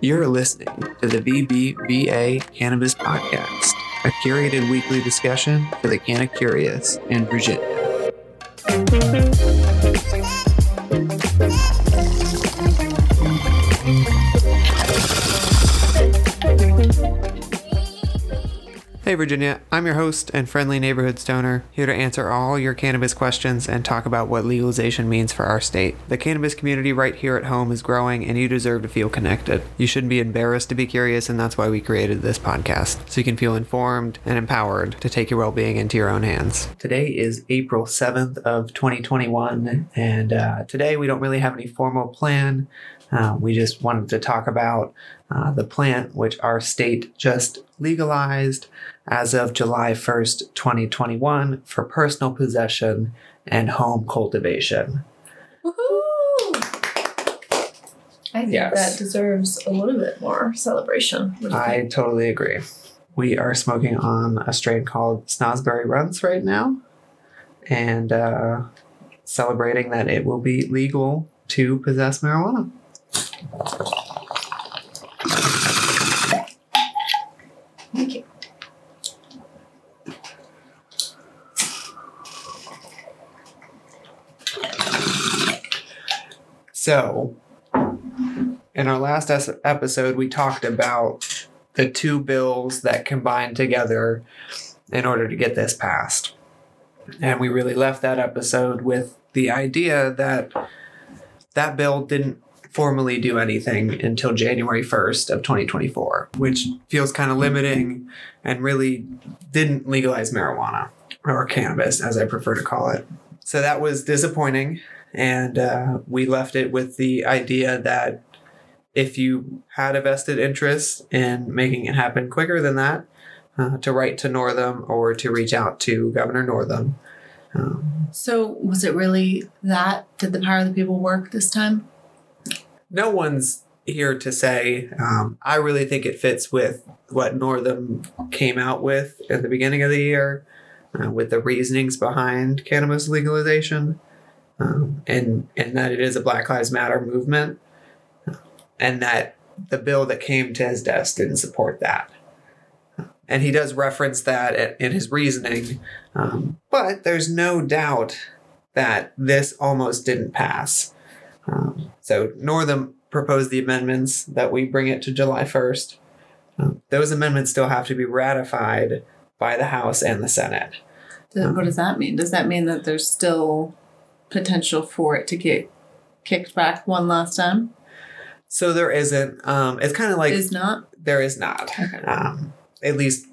You're listening to the VBVA Cannabis Podcast, a curated weekly discussion for the canna curious in Virginia. Hey Virginia, I'm your host and friendly neighborhood stoner, here to answer all your cannabis questions and talk about what legalization means for our state. The cannabis community right here at home is growing and you deserve to feel connected. You shouldn't be embarrassed to be curious and that's why we created this podcast, so you can feel informed and empowered to take your well-being into your own hands. Today is April 7th of 2021 and uh, today we don't really have any formal plan. Uh, we just wanted to talk about uh, the plant which our state just legalized as of July 1st, 2021, for personal possession and home cultivation. Woohoo! I think Yes. that deserves a little bit more celebration. What do you I think? totally agree. We are smoking on a strain called Snosberry Runs right now and uh, celebrating that it will be legal to possess marijuana. So, in our last episode, we talked about the two bills that combined together in order to get this passed. And we really left that episode with the idea that that bill didn't formally do anything until January 1st of 2024, which feels kind of limiting and really didn't legalize marijuana or cannabis, as I prefer to call it. So that was disappointing and uh, we left it with the idea that if you had a vested interest in making it happen quicker than that, uh, to write to Northam or to reach out to Governor Northam. Um, So, was it really that? Did the power of the people work this time? no one's here to say. Um, I really think it fits with what Northam came out with at the beginning of the year, uh, with the reasonings behind cannabis legalization, um, and and that it is a Black Lives Matter movement, and that the bill that came to his desk didn't support that. And he does reference that in his reasoning, um, but there's no doubt that this almost didn't pass. Um, so Northam proposed the amendments that we bring it to July 1st. Um, those amendments still have to be ratified by the House and the Senate. What does that mean? Does that mean that there's still potential for it to get kicked back one last time? So there isn't. Um, it's kind of like Is not? there is not. Okay. Um, at least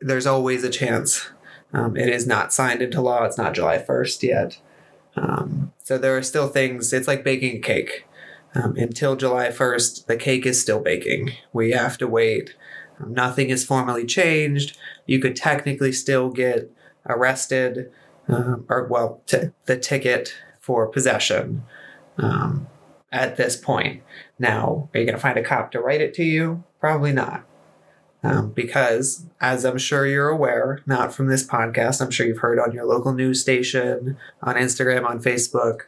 there's always a chance. Um, it is not signed into law. It's not July 1st yet. Um, so there are still things. It's like baking a cake. Um, until July 1st, the cake is still baking. We have to wait. Um, nothing is formally changed. You could technically still get arrested, um, or well, t- the ticket for possession um, at this point. Now, are you going to find a cop to write it to you? Probably not. Um, because, as I'm sure you're aware, not from this podcast, I'm sure you've heard on your local news station, on Instagram, on Facebook,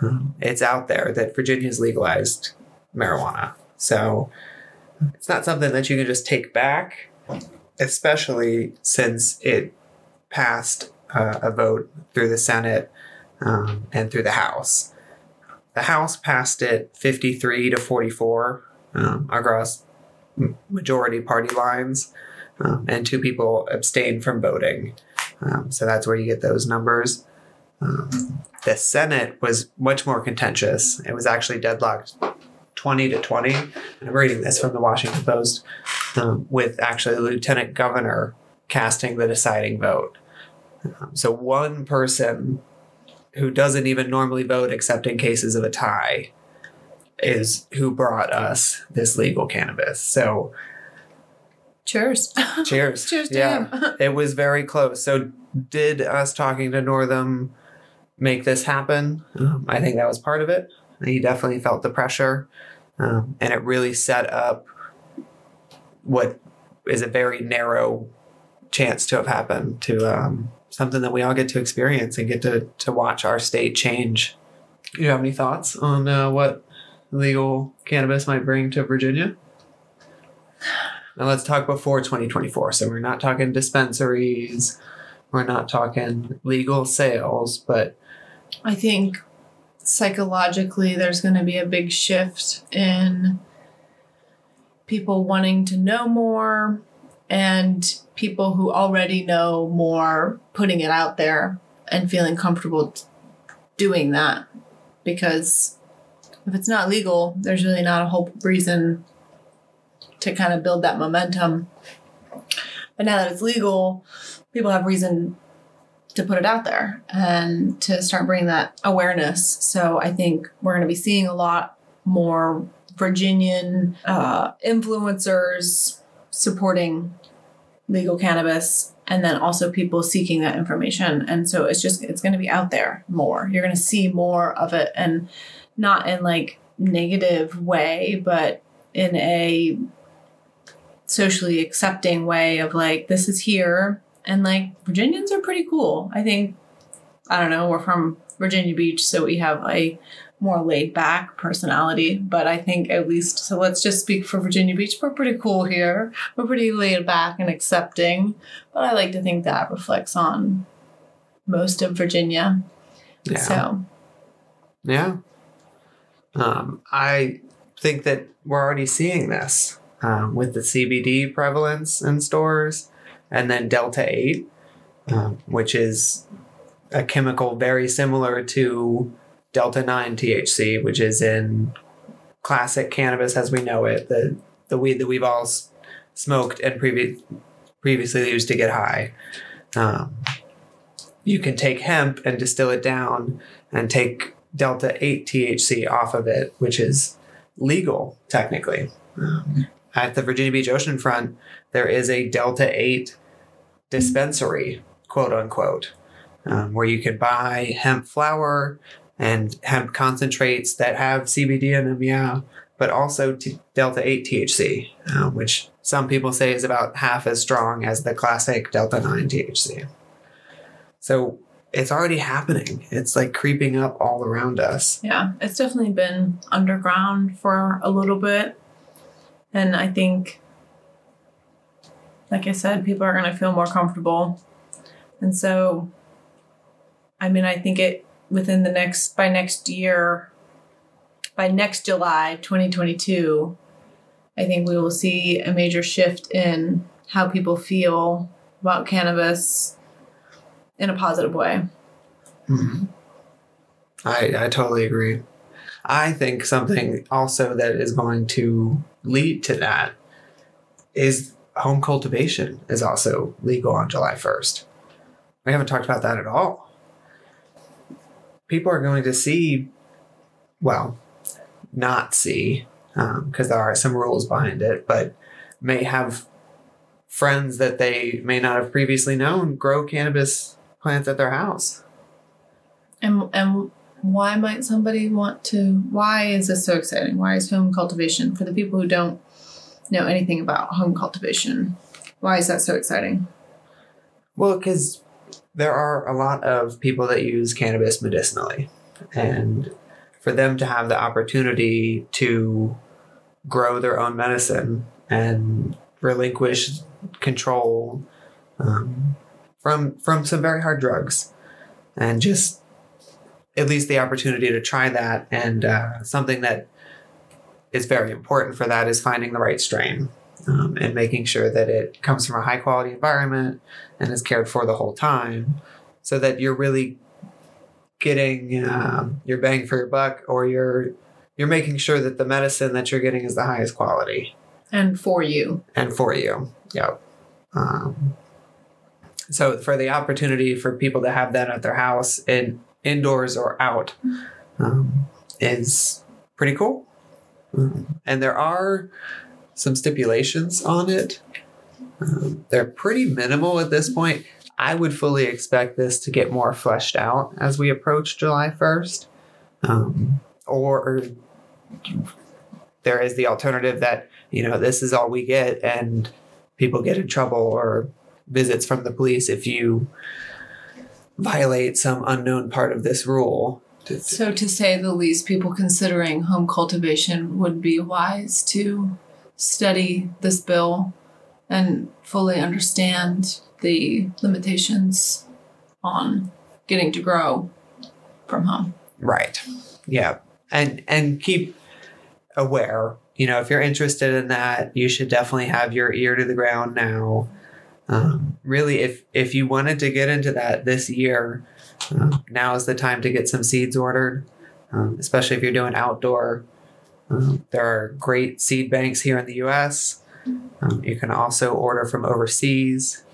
um, it's out there that Virginia's legalized marijuana. So it's not something that you can just take back, especially since it passed uh, a vote through the Senate um, and through the House. The House passed it 53 to 44 um, across majority party lines, um, and two people abstained from voting. Um, so that's where you get those numbers. Um, the Senate was much more contentious. It was actually deadlocked 20 to 20. I'm reading this from the Washington Post, um, with actually the lieutenant governor casting the deciding vote. Um, so one person who doesn't even normally vote except in cases of a tie is who brought us this legal cannabis. So Cheers. cheers. Cheers to yeah. him. It was very close. So did us talking to Northam make this happen? Um, I think that was part of it. He definitely felt the pressure. Um, and it really set up what is a very narrow chance to have happened to um, something that we all get to experience and get to, to watch our state change. Do you have any thoughts on uh, what legal cannabis might bring to Virginia? Now let's talk before 2024. So we're not talking dispensaries, we're not talking legal sales, but I think psychologically there's going to be a big shift in people wanting to know more and people who already know more putting it out there and feeling comfortable doing that because if it's not legal there's really not a whole reason to kind of build that momentum but now that it's legal people have reason to put it out there and to start bringing that awareness. So I think we're going to be seeing a lot more Virginian uh, influencers supporting legal cannabis and then also people seeking that information and so it's just it's going to be out there more you're going to see more of it and not in like negative way but in a socially accepting way of like this is here and like Virginians are pretty cool. I think I don't know, we're from Virginia Beach, so we have a more laid back personality. But I think at least so let's just speak for Virginia Beach. We're pretty cool here. We're pretty laid back and accepting. But I like to think that reflects on most of Virginia. yeah. So Yeah. Um, I think that we're already seeing this um, with the CBD prevalence in stores and then Delta 8, um, which is a chemical very similar to Delta 9 THC, which is in classic cannabis as we know it, the, the weed that we've all smoked and previ- previously used to get high. Um, you can take hemp and distill it down and take delta 8 THC off of it, which is legal technically. Um, at the Virginia Beach oceanfront, there is a delta 8 dispensary, quote unquote, um, where you can buy hemp flower and hemp concentrates that have CBD in them, yeah, but also t- delta 8 THC, uh, which some people say is about half as strong as the classic delta 9 THC. So it's already happening. It's like creeping up all around us. Yeah, it's definitely been underground for a little bit. And I think, like I said, people are going to feel more comfortable. And so, I mean, I think it within the next, by next year, by next July 2022, I think we will see a major shift in how people feel about cannabis in a positive way. Mm-hmm. I, I totally agree. I think something also that is going to lead to that is home cultivation is also legal on July 1st. We haven't talked about that at all. People are going to see, well, not see, um, because there are some rules behind it, but may have friends that they may not have previously known grow cannabis plants at their house. And and why might somebody want to? Why is this so exciting? Why is home cultivation for the people who don't know anything about home cultivation? Why is that so exciting? Well, because there are a lot of people that use cannabis medicinally, and for them to have the opportunity to grow their own medicine and relinquish control um, from from some very hard drugs, and just at least the opportunity to try that, and uh, something that is very important for that is finding the right strain um, and making sure that it comes from a high quality environment and is cared for the whole time so that you're really getting um, your bang for your buck or you're you're making sure that the medicine that you're getting is the highest quality. And for you, and for you yep. Um, so for the opportunity for people to have that at their house in indoors or out um, is pretty cool. Um, and there are some stipulations on it. Um, they're pretty minimal at this point. I would fully expect this to get more fleshed out as we approach july 1st um, or there is the alternative that you know this is all we get and people get in trouble or visits from the police if you violate some unknown part of this rule. So, to say the least, people considering home cultivation would be wise to study this bill and fully understand the limitations on getting to grow from home. Right. Yeah. And and keep aware. You know, if you're interested in that, you should definitely have your ear to the ground now. Um, really, if if you wanted to get into that this year, uh, now is the time to get some seeds ordered, um, especially if you're doing outdoor. Um, there are great seed banks here in the U.S. Um, you can also order from overseas.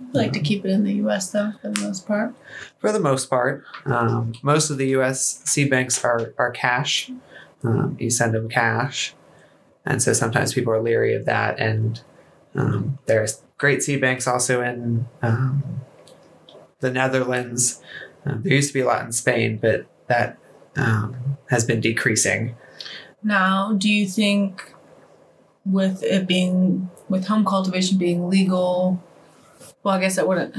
I like to keep it in the US though, for the most part. for the most part. Um, most of the U.S. seed banks are are cash. Um, you send them cash, and so sometimes people are leery of that. And um, there's great seed banks also in um, the Netherlands. Um, there used to be a lot in Spain, but that um, has been decreasing. Now, do you think with it being with home cultivation being legal, well, I guess that wouldn't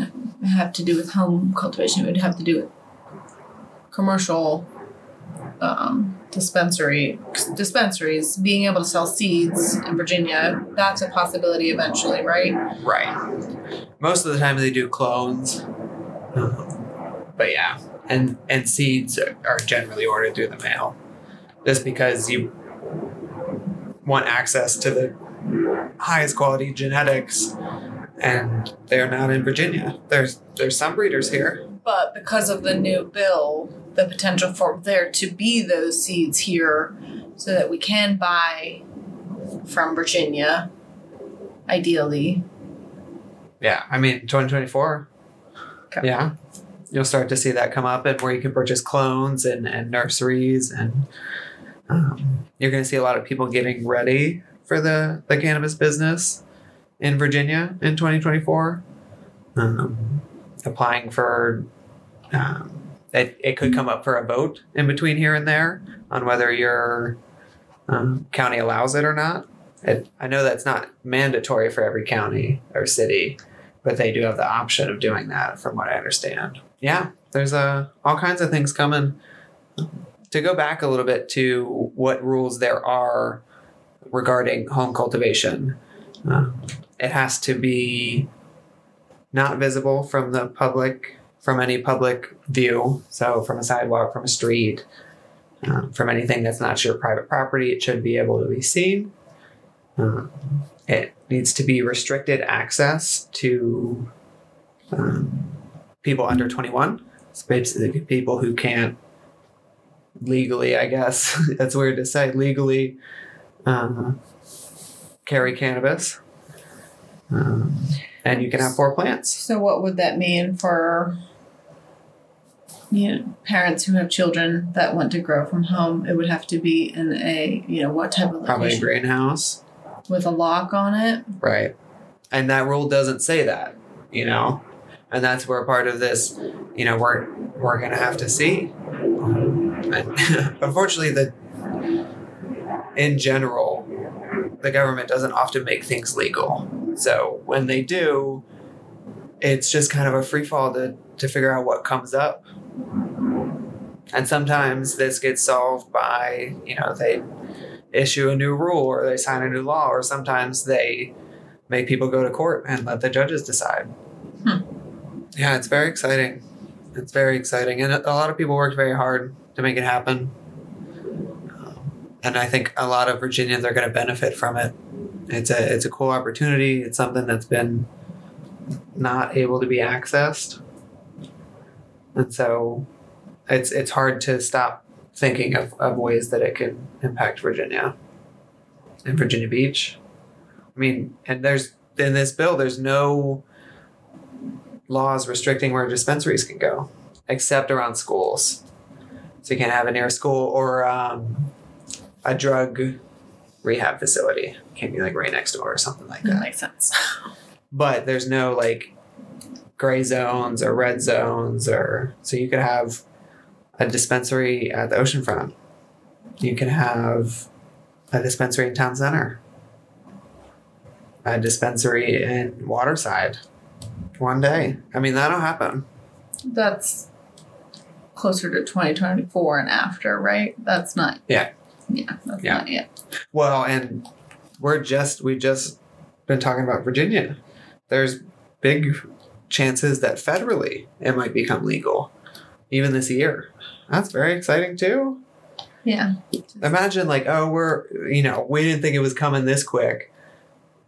have to do with home cultivation. It would have to do with commercial um, dispensary dispensaries being able to sell seeds in Virginia. That's a possibility eventually, right? Right. Most of the time they do clones. But yeah, and and seeds are generally ordered through the mail, just because you want access to the highest quality genetics, and they're not in Virginia. There's there's some breeders here. But because of the new bill, the potential for there to be those seeds here so that we can buy from Virginia, ideally. Yeah, I mean 2024. Okay. Yeah, you'll start to see that come up, and where you can purchase clones and and nurseries, and um, you're going to see a lot of people getting ready for the the cannabis business in Virginia in 2024. Um, applying for um, it, it could come up for a vote in between here and there on whether your um, county allows it or not. It, I know that's not mandatory for every county or city, but they do have the option of doing that, from what I understand. Yeah, there's uh, all kinds of things coming. To go back a little bit to what rules there are regarding home cultivation, um, it has to be not visible from the public, from any public view. So, from a sidewalk, from a street, um, from anything that's not your private property, it should be able to be seen. Um, it needs to be restricted access to um, people under 21. It's basically people who can't legally, I guess, that's weird to say, legally uh, carry cannabis. Um, and you can have four plants. So, what would that mean for you know, parents who have children that want to grow from home? It would have to be in a, you know, what type of Probably a greenhouse. With a lock on it? Right. And that rule doesn't say that, you know? And that's where part of this, you know, we're we're gonna have to see. And unfortunately the in general, the government doesn't often make things legal. So when they do, it's just kind of a free fall to, to figure out what comes up. And sometimes this gets solved by, you know, they issue a new rule or they sign a new law, or sometimes they make people go to court and let the judges decide. Hmm. Yeah, it's very exciting. It's very exciting. And a a lot of people worked very hard to make it happen. Um, And I think a lot of Virginians are going to benefit from it. It's a it's a cool opportunity. It's something that's been not able to be accessed. And so it's it's hard to stop thinking of, of ways that it can impact Virginia and Virginia Beach. I mean, and there's in this bill, there's no laws restricting where dispensaries can go, except around schools. So you can't have it near a school or um, a drug rehab facility. Can't be like right next door or something like That that. makes sense. But there's no like gray zones or red zones or so you could have a dispensary at the oceanfront. You can have a dispensary in town center. A dispensary in Waterside. One day. I mean that'll happen. That's closer to 2024 and after, right? That's not. Yeah. Yeah, that's Yeah. not yet. Well, and we're just we've just been talking about Virginia. There's big chances that federally it might become legal, even this year. That's very exciting too. Yeah. Imagine like, oh, we're you know we didn't think it was coming this quick,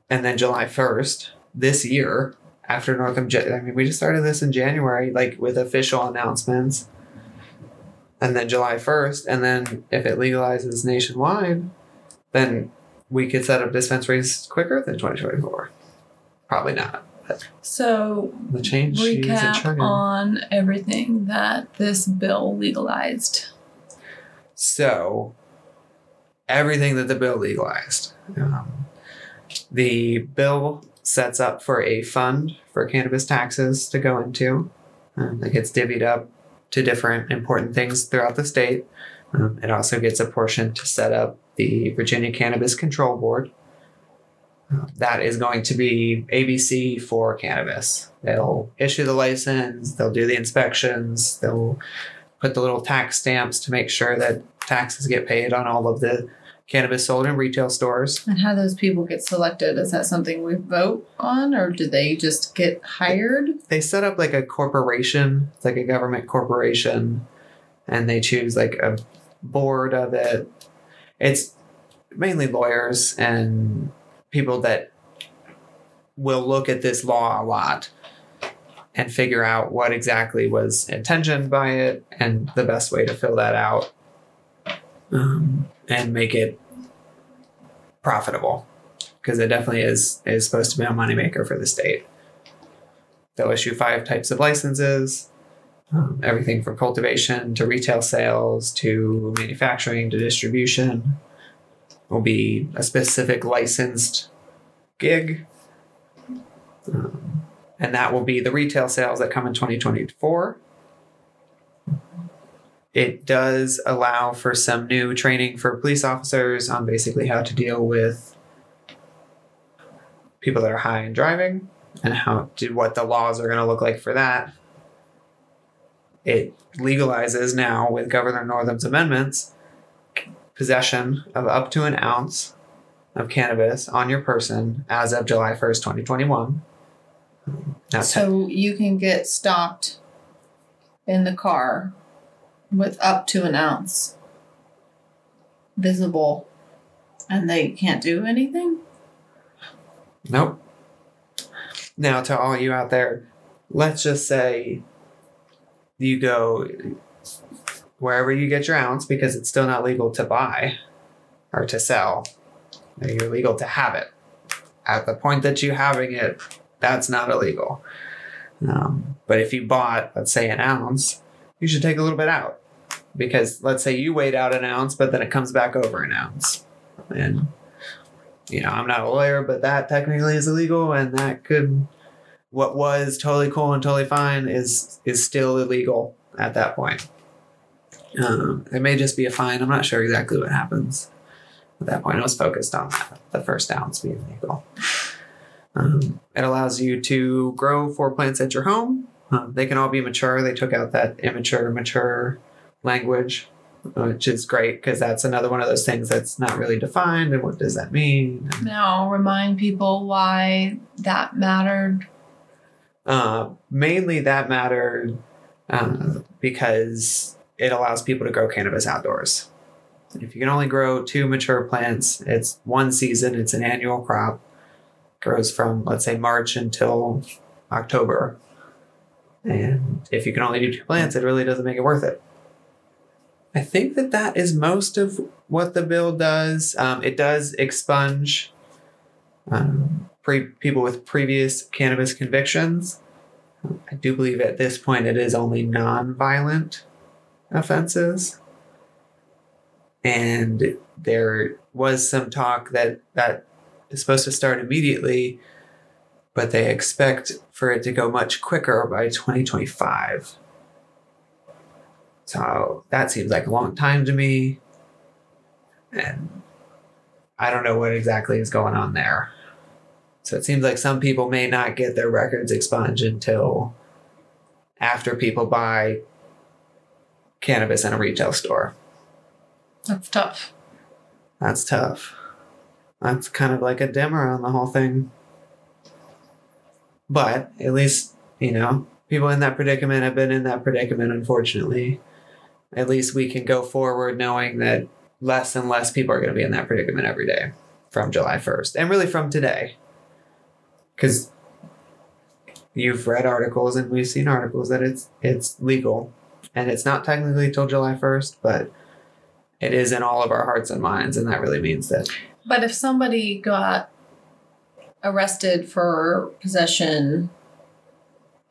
and then July first this year after Northam. I mean, we just started this in January, like with official announcements, and then July first, and then if it legalizes nationwide, then we could set up dispensaries quicker than 2024. Probably not. So The change recap on everything that this bill legalized. So, everything that the bill legalized. Um, the bill sets up for a fund for cannabis taxes to go into um, that gets divvied up to different important things throughout the state. Um, it also gets a portion to set up the Virginia Cannabis Control Board. Uh, that is going to be ABC for cannabis. They'll issue the license, they'll do the inspections, they'll put the little tax stamps to make sure that taxes get paid on all of the cannabis sold in retail stores. And how those people get selected? Is that something we vote on or do they just get hired? They set up like a corporation, it's like a government corporation, and they choose like a board of it. It's mainly lawyers and people that will look at this law a lot and figure out what exactly was intentioned by it and the best way to fill that out um, and make it profitable because it definitely is is supposed to be a moneymaker for the state. They'll issue five types of licenses, um, everything from cultivation to retail sales to manufacturing to distribution. Will be a specific licensed gig. Um, and that will be the retail sales that come in 2024. It does allow for some new training for police officers on basically how to deal with people that are high and driving and how to what the laws are going to look like for that. It legalizes now with Governor Northam's amendments possession of up to an ounce of cannabis on your person as of July 1st, 2021. Now, So you can get stopped in the car with up to an ounce visible and they can't do anything? Nope. Now, to all you out there, let's just say you go wherever you get your ounce because it's still not legal to buy or to sell. You're legal to have it. At the point that you're having it, that's not illegal. Um, but if you bought, let's say, an ounce, you should take a little bit out because let's say you weighed out an ounce, but then it comes back over an ounce, and you know, I'm not a lawyer, but that technically is illegal, and that could what was totally cool and totally fine is is still illegal at that point. Um, it may just be a fine. I'm not sure exactly what happens at that point. I was focused on that, the first ounce being legal. Um, it allows you to grow four plants at your home. Um, they can all be mature. They took out that immature, mature language, which is great because that's another one of those things that's not really defined. And what does that mean? And, Now remind people why that mattered. Uh, mainly that mattered uh, because it allows people to grow cannabis outdoors. If you can only grow two mature plants, it's one season, it's an annual crop, grows from, let's say, March until October. And if you can only do two plants, it really doesn't make it worth it. I think that that is most of what the bill does. Um, it does expunge um, pre- people with previous cannabis convictions. I do believe at this point it is only non-violent offenses, and there was some talk that that is supposed to start immediately, but they expect for it to go much quicker by 2025. So that seems like a long time to me, and I don't know what exactly is going on there. So it seems like some people may not get their records expunged until after people buy cannabis in a retail store. That's tough. That's tough. That's kind of like a dimmer on the whole thing. But at least, you know, people in that predicament have been in that predicament, unfortunately. At least we can go forward knowing that less and less people are going to be in that predicament every day from July 1st and really from today. Because you've read articles and we've seen articles that it's it's legal and it's not technically till July 1st, but it is in all of our hearts and minds and that really means that But if somebody got arrested for possession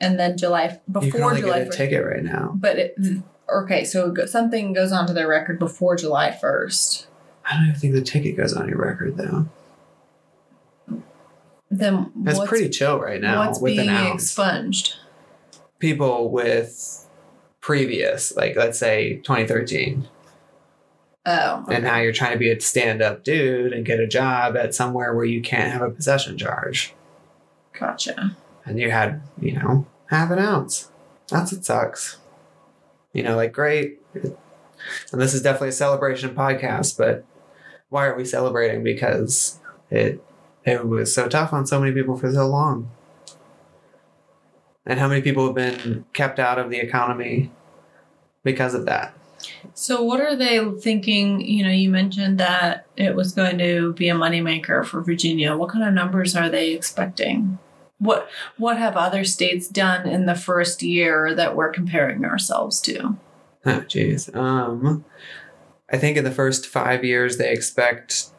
and then July before you can only July get a 1st, ticket right now. but it, okay, so something goes onto their record before July 1st. I don't even think the ticket goes on your record though. Then It's pretty chill right now what's with being an ounce. expunged? People with previous, like let's say 2013, Oh, and now you're trying to be a stand-up dude and get a job at somewhere where you can't have a possession charge, gotcha. and you had, you know, half an ounce. That's what sucks. You know, like great. And this is definitely a celebration podcast, but why are we celebrating? Because it it was so tough on so many people for so long. And how many people have been kept out of the economy because of that? So, what are they thinking? You know, you mentioned that it was going to be a moneymaker for Virginia. What kind of numbers are they expecting? What What have other states done in the first year that we're comparing ourselves to? Oh, jeez. Um, I think in the first five years they expect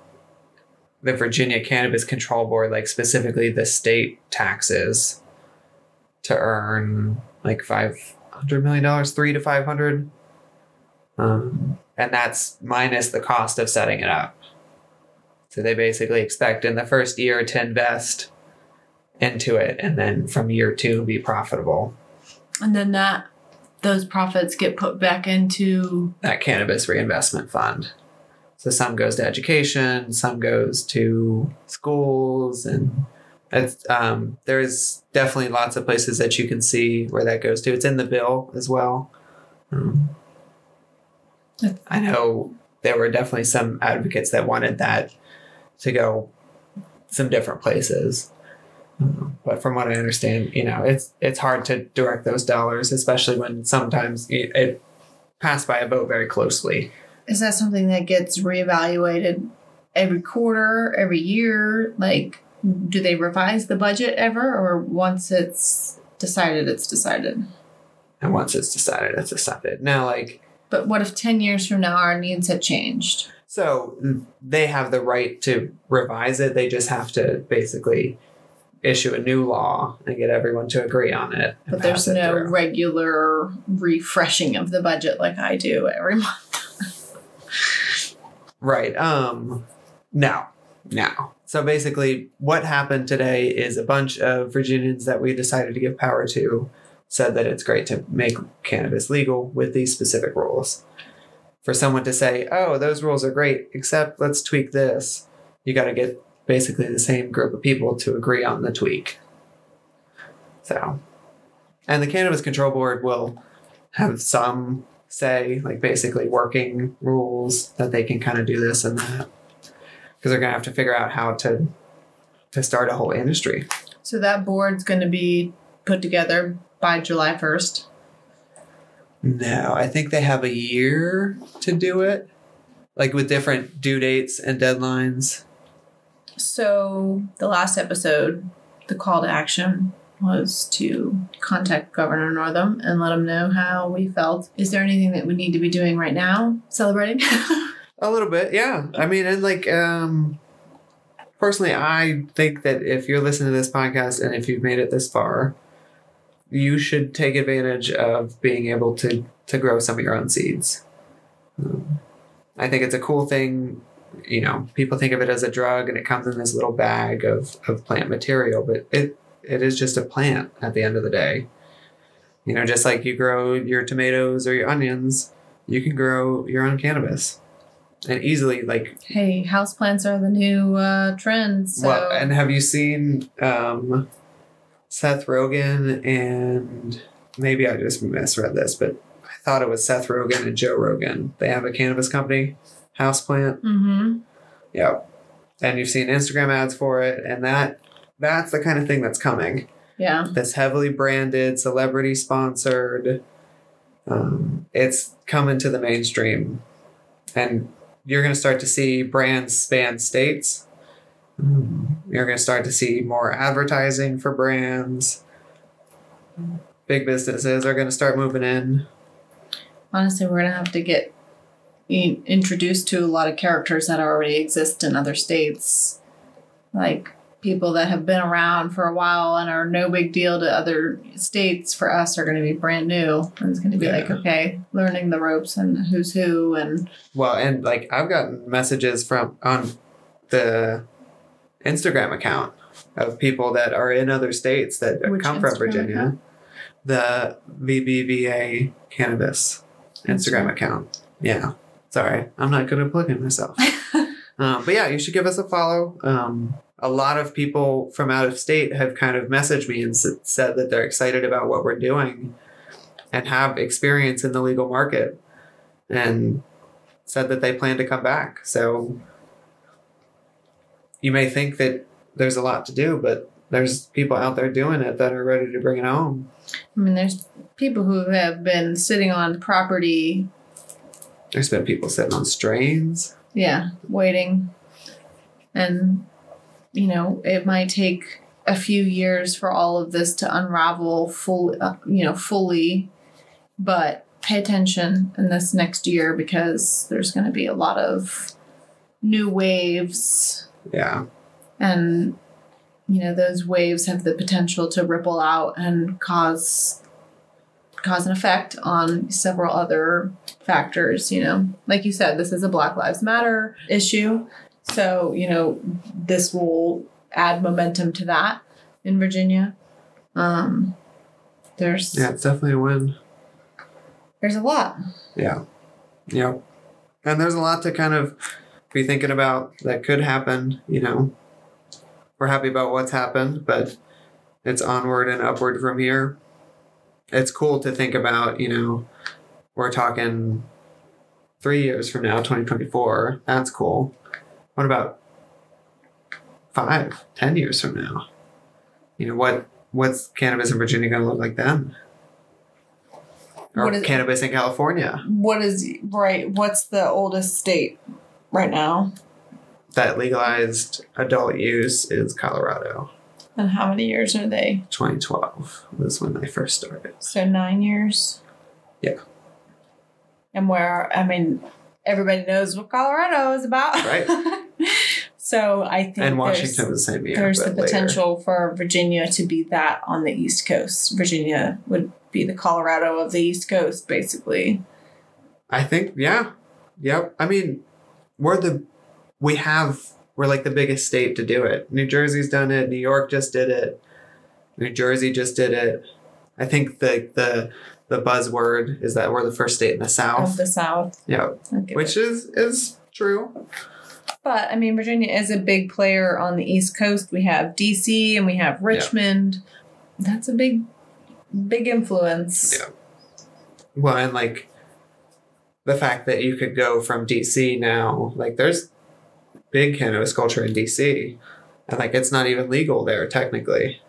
the Virginia Cannabis Control Board, like specifically the state taxes, to earn like five hundred million dollars, three to five hundred. Um, and that's minus the cost of setting it up. So they basically expect in the first year to invest into it, and then from year two be profitable. And then that those profits get put back into that cannabis reinvestment fund. So some goes to education, some goes to schools, and it's, um, there's definitely lots of places that you can see where that goes to. It's in the bill as well. Um, I know there were definitely some advocates that wanted that to go some different places. But from what I understand, you know, it's it's hard to direct those dollars, especially when sometimes it, it passed by a vote very closely. Is that something that gets reevaluated every quarter, every year? Like, do they revise the budget ever, or once it's decided, it's decided? And once it's decided, it's decided. Now, like, But what if 10 years from now our needs have changed? so they have the right to revise it. They just have to basically issue a new law and get everyone to agree on it. But there's it no through. regular refreshing of the budget like I do every month. Right. Um now. Now. So basically what happened today is a bunch of Virginians that we decided to give power to said that it's great to make cannabis legal with these specific rules. For someone to say, "Oh, those rules are great, except let's tweak this." You got to get basically the same group of people to agree on the tweak. So, and the Cannabis Control Board will have some say, like basically working rules that they can kind of do this and that, because they're gonna have to figure out how to to start a whole industry. So that board's going to be put together by July 1st. No, I think they have a year to do it, like with different due dates and deadlines. So the last episode, the call to action was to contact Governor Northam and let him know how we felt. Is there anything that we need to be doing right now? Celebrating? A little bit, yeah. I mean, and like, um, personally, I think that if you're listening to this podcast and if you've made it this far, you should take advantage of being able to to grow some of your own seeds. Um, I think it's a cool thing. You know, people think of it as a drug and it comes in this little bag of, of plant material, but it it is just a plant at the end of the day. You know, just like you grow your tomatoes or your onions, you can grow your own cannabis and easily like hey, houseplants are the new uh, trend. So well and have you seen um seth rogen and maybe i just misread this but i thought it was Seth Rogen and Joe Rogan. They have a cannabis company, Houseplant. Mm-hmm. Yep. And you've seen Instagram ads for it, and that that's the kind of thing that's coming. Yeah. That's heavily branded, celebrity sponsored. Um, it's coming to the mainstream, and you're going to start to see brands span states. Um, You're going to start to see more advertising for brands. Big businesses are going to start moving in. Honestly, we're gonna have to get introduced to a lot of characters that already exist in other states, like people that have been around for a while and are no big deal to other states. For us, are going to be brand new, and it's going to be like okay, learning the ropes and who's who, and Well, and like I've gotten messages from on the Instagram account of people that are in other states that Which come from Instagram Virginia. account? The VBVA cannabis Instagram account. Yeah. Sorry, I'm not good at plugging myself. um, but yeah, you should give us a follow. Um, a lot of people from out of state have kind of messaged me and s- said that they're excited about what we're doing and have experience in the legal market and said that they plan to come back. So you may think that there's a lot to do, but there's people out there doing it that are ready to bring it home. I mean, there's people who have been sitting on property, There's been people sitting on strains. yeah, waiting, and you know, it might take a few years for all of this to unravel fully, uh, you know, fully, but pay attention in this next year because there's going to be a lot of new waves Yeah. and you know those waves have the potential to ripple out and cause cause an effect on several other factors you know like you said this is a black lives matter issue so you know this will add momentum to that in virginia um there's Yeah, it's definitely a win. there's a lot Yeah. Yep. And there's a lot to kind of be thinking about that could happen, you know. We're happy about what's happened, but it's onward and upward from here. It's cool to think about, you know, we're talking three years from now, 2024. That's cool. What about five, ten years from now? You know, what what's cannabis in Virginia gonna look like then? Or What is- cannabis in California? what is right what's the oldest state right now that legalized adult use is Colorado. And how many years are they 2012 was when they first started. So nine years. Yeah. And where I mean, everybody knows what Colorado is about, Right. so I think And Washington was the same year. there's the but later. potential for Virginia to be that on the East Coast. Virginia would be the Colorado of the East Coast, basically. I think, yeah. Yep. I mean, we're the, we have, we're like the biggest state to do it. New Jersey's done it. New York just did it. New Jersey just did it. I think the, the, the buzzword is that we're the first state in the South. Of the South. Yeah. Which it. is, is true. But I mean, Virginia is a big player on the East Coast. We have DC and we have Richmond. Yeah. That's a big, big influence. Yeah. Well, and like the fact that you could go from DC now, like there's big cannabis culture in DC, and like it's not even legal there technically.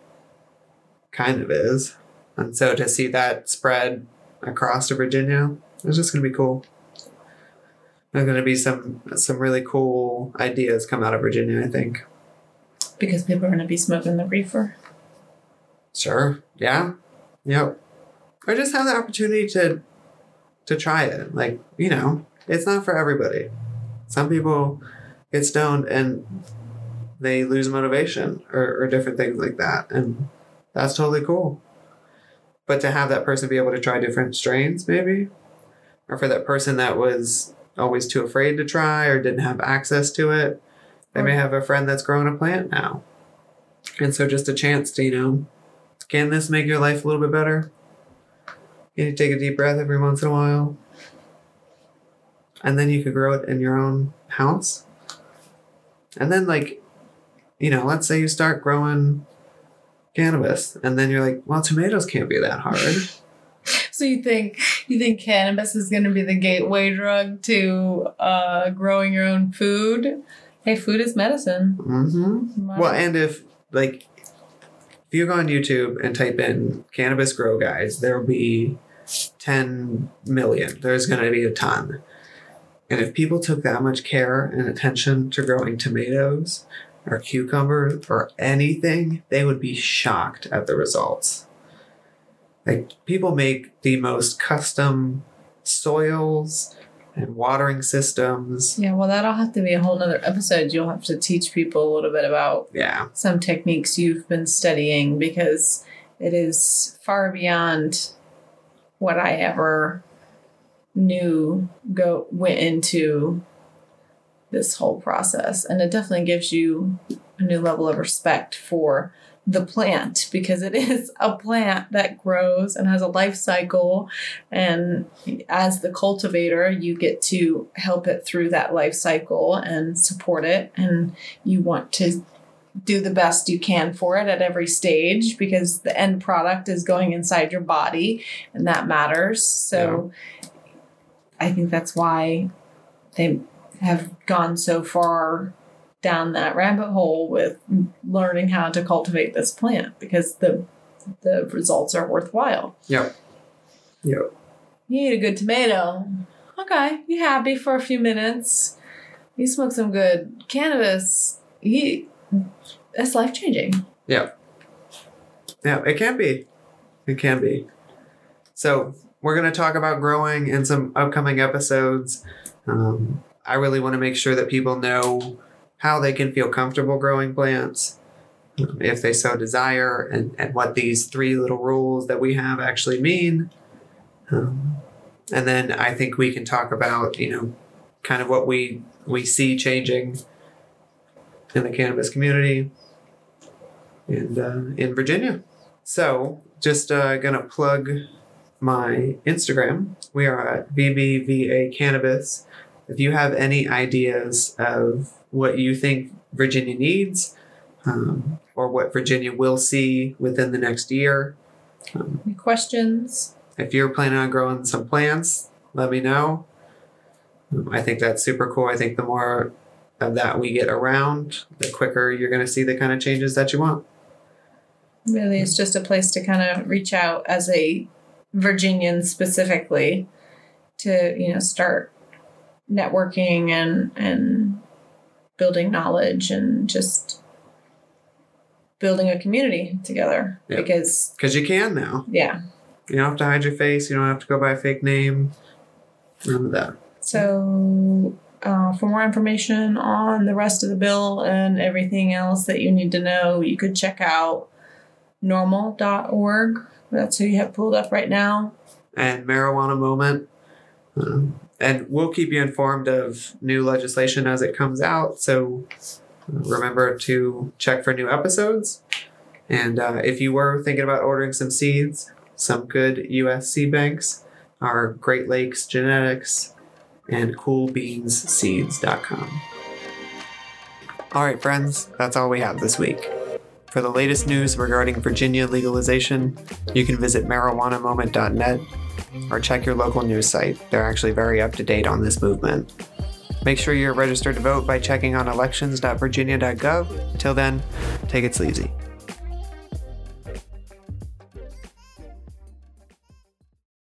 Kind of is, and so to see that spread across to Virginia, it's just gonna be cool. There's gonna be some some really cool ideas come out of Virginia, I think. Because people are going to be smoking the reefer. Sure. Yeah. Yep. Or just have the opportunity to to try it. Like, you know, it's not for everybody. Some people get stoned and they lose motivation or, or different things like that. And that's totally cool. But to have that person be able to try different strains, maybe, or for that person that was always too afraid to try or didn't have access to it, they may have a friend that's growing a plant now. And so just a chance to, you know, can this make your life a little bit better? Can you take a deep breath every once in a while. And then you could grow it in your own house. And then, like, you know, let's say you start growing cannabis, and then you're like, well, tomatoes can't be that hard. So So you think you think cannabis is going to be the gateway drug to uh, growing your own food? Hey, food is medicine. Mm-hmm. Well, and if like if you go on YouTube and type in cannabis grow guys, there'll be 10 million. There's going to be a ton. And if people took that much care and attention to growing tomatoes or cucumbers or anything, they would be shocked at the results. Like people make the most custom soils and watering systems. Yeah, well, that'll have to be a whole nother episode. You'll have to teach people a little bit about Yeah. some techniques you've been studying because it is far beyond what I ever knew go went into this whole process. And it definitely gives you a new level of respect for the plant because it is a plant that grows and has a life cycle. And as the cultivator you get to help it through that life cycle and support it. And you want to do the best you can for it at every stage because the end product is going inside your body and that matters. So I think that's why they have gone so far down that rabbit hole with learning how to cultivate this plant because the the results are worthwhile. Yep. Yep. You eat a good tomato. Okay, you happy for a few minutes. You smoke some good cannabis. You it's life changing. Yeah. Yeah, it can be. It can be. So, we're going to talk about growing in some upcoming episodes. Um, I really want to make sure that people know how they can feel comfortable growing plants um, if they so desire, and, and what these three little rules that we have actually mean. Um, and then I think we can talk about, you know, kind of what we we see changing in the cannabis community and uh, in Virginia. So, just uh, gonna plug my Instagram. We are at VBVA Cannabis. If you have any ideas of what you think Virginia needs, um, or what Virginia will see within the next year, um, Any questions? if you're planning on growing some plants, let me know. Um, I think that's super cool. I think the more of that we get around, the quicker you're going to see the kind of changes that you want. Really, it's just a place to kind of reach out as a Virginian specifically to, you know, start networking and and building knowledge and just building a community together Yeah. because Because you can now. yeah. You don't have to hide your face. You don't have to go by a fake name. None of that. So, uh, for more information on the rest of the bill and everything else that you need to know, you could check out norml.org. That's who you have pulled up right now. And marijuana moment. Um, and we'll keep you informed of new legislation as it comes out. So uh, remember to check for new episodes. And uh, if you were thinking about ordering some seeds, some good US seed banks are Great Lakes Genetics and coolbeansseeds.com. All right, friends, that's all we have this week. For the latest news regarding Virginia legalization, you can visit marijuanamoment.net or check your local news site. They're actually very up to date on this movement. Make sure you're registered to vote by checking on elections.virginia.gov. Until then, take it sleazy.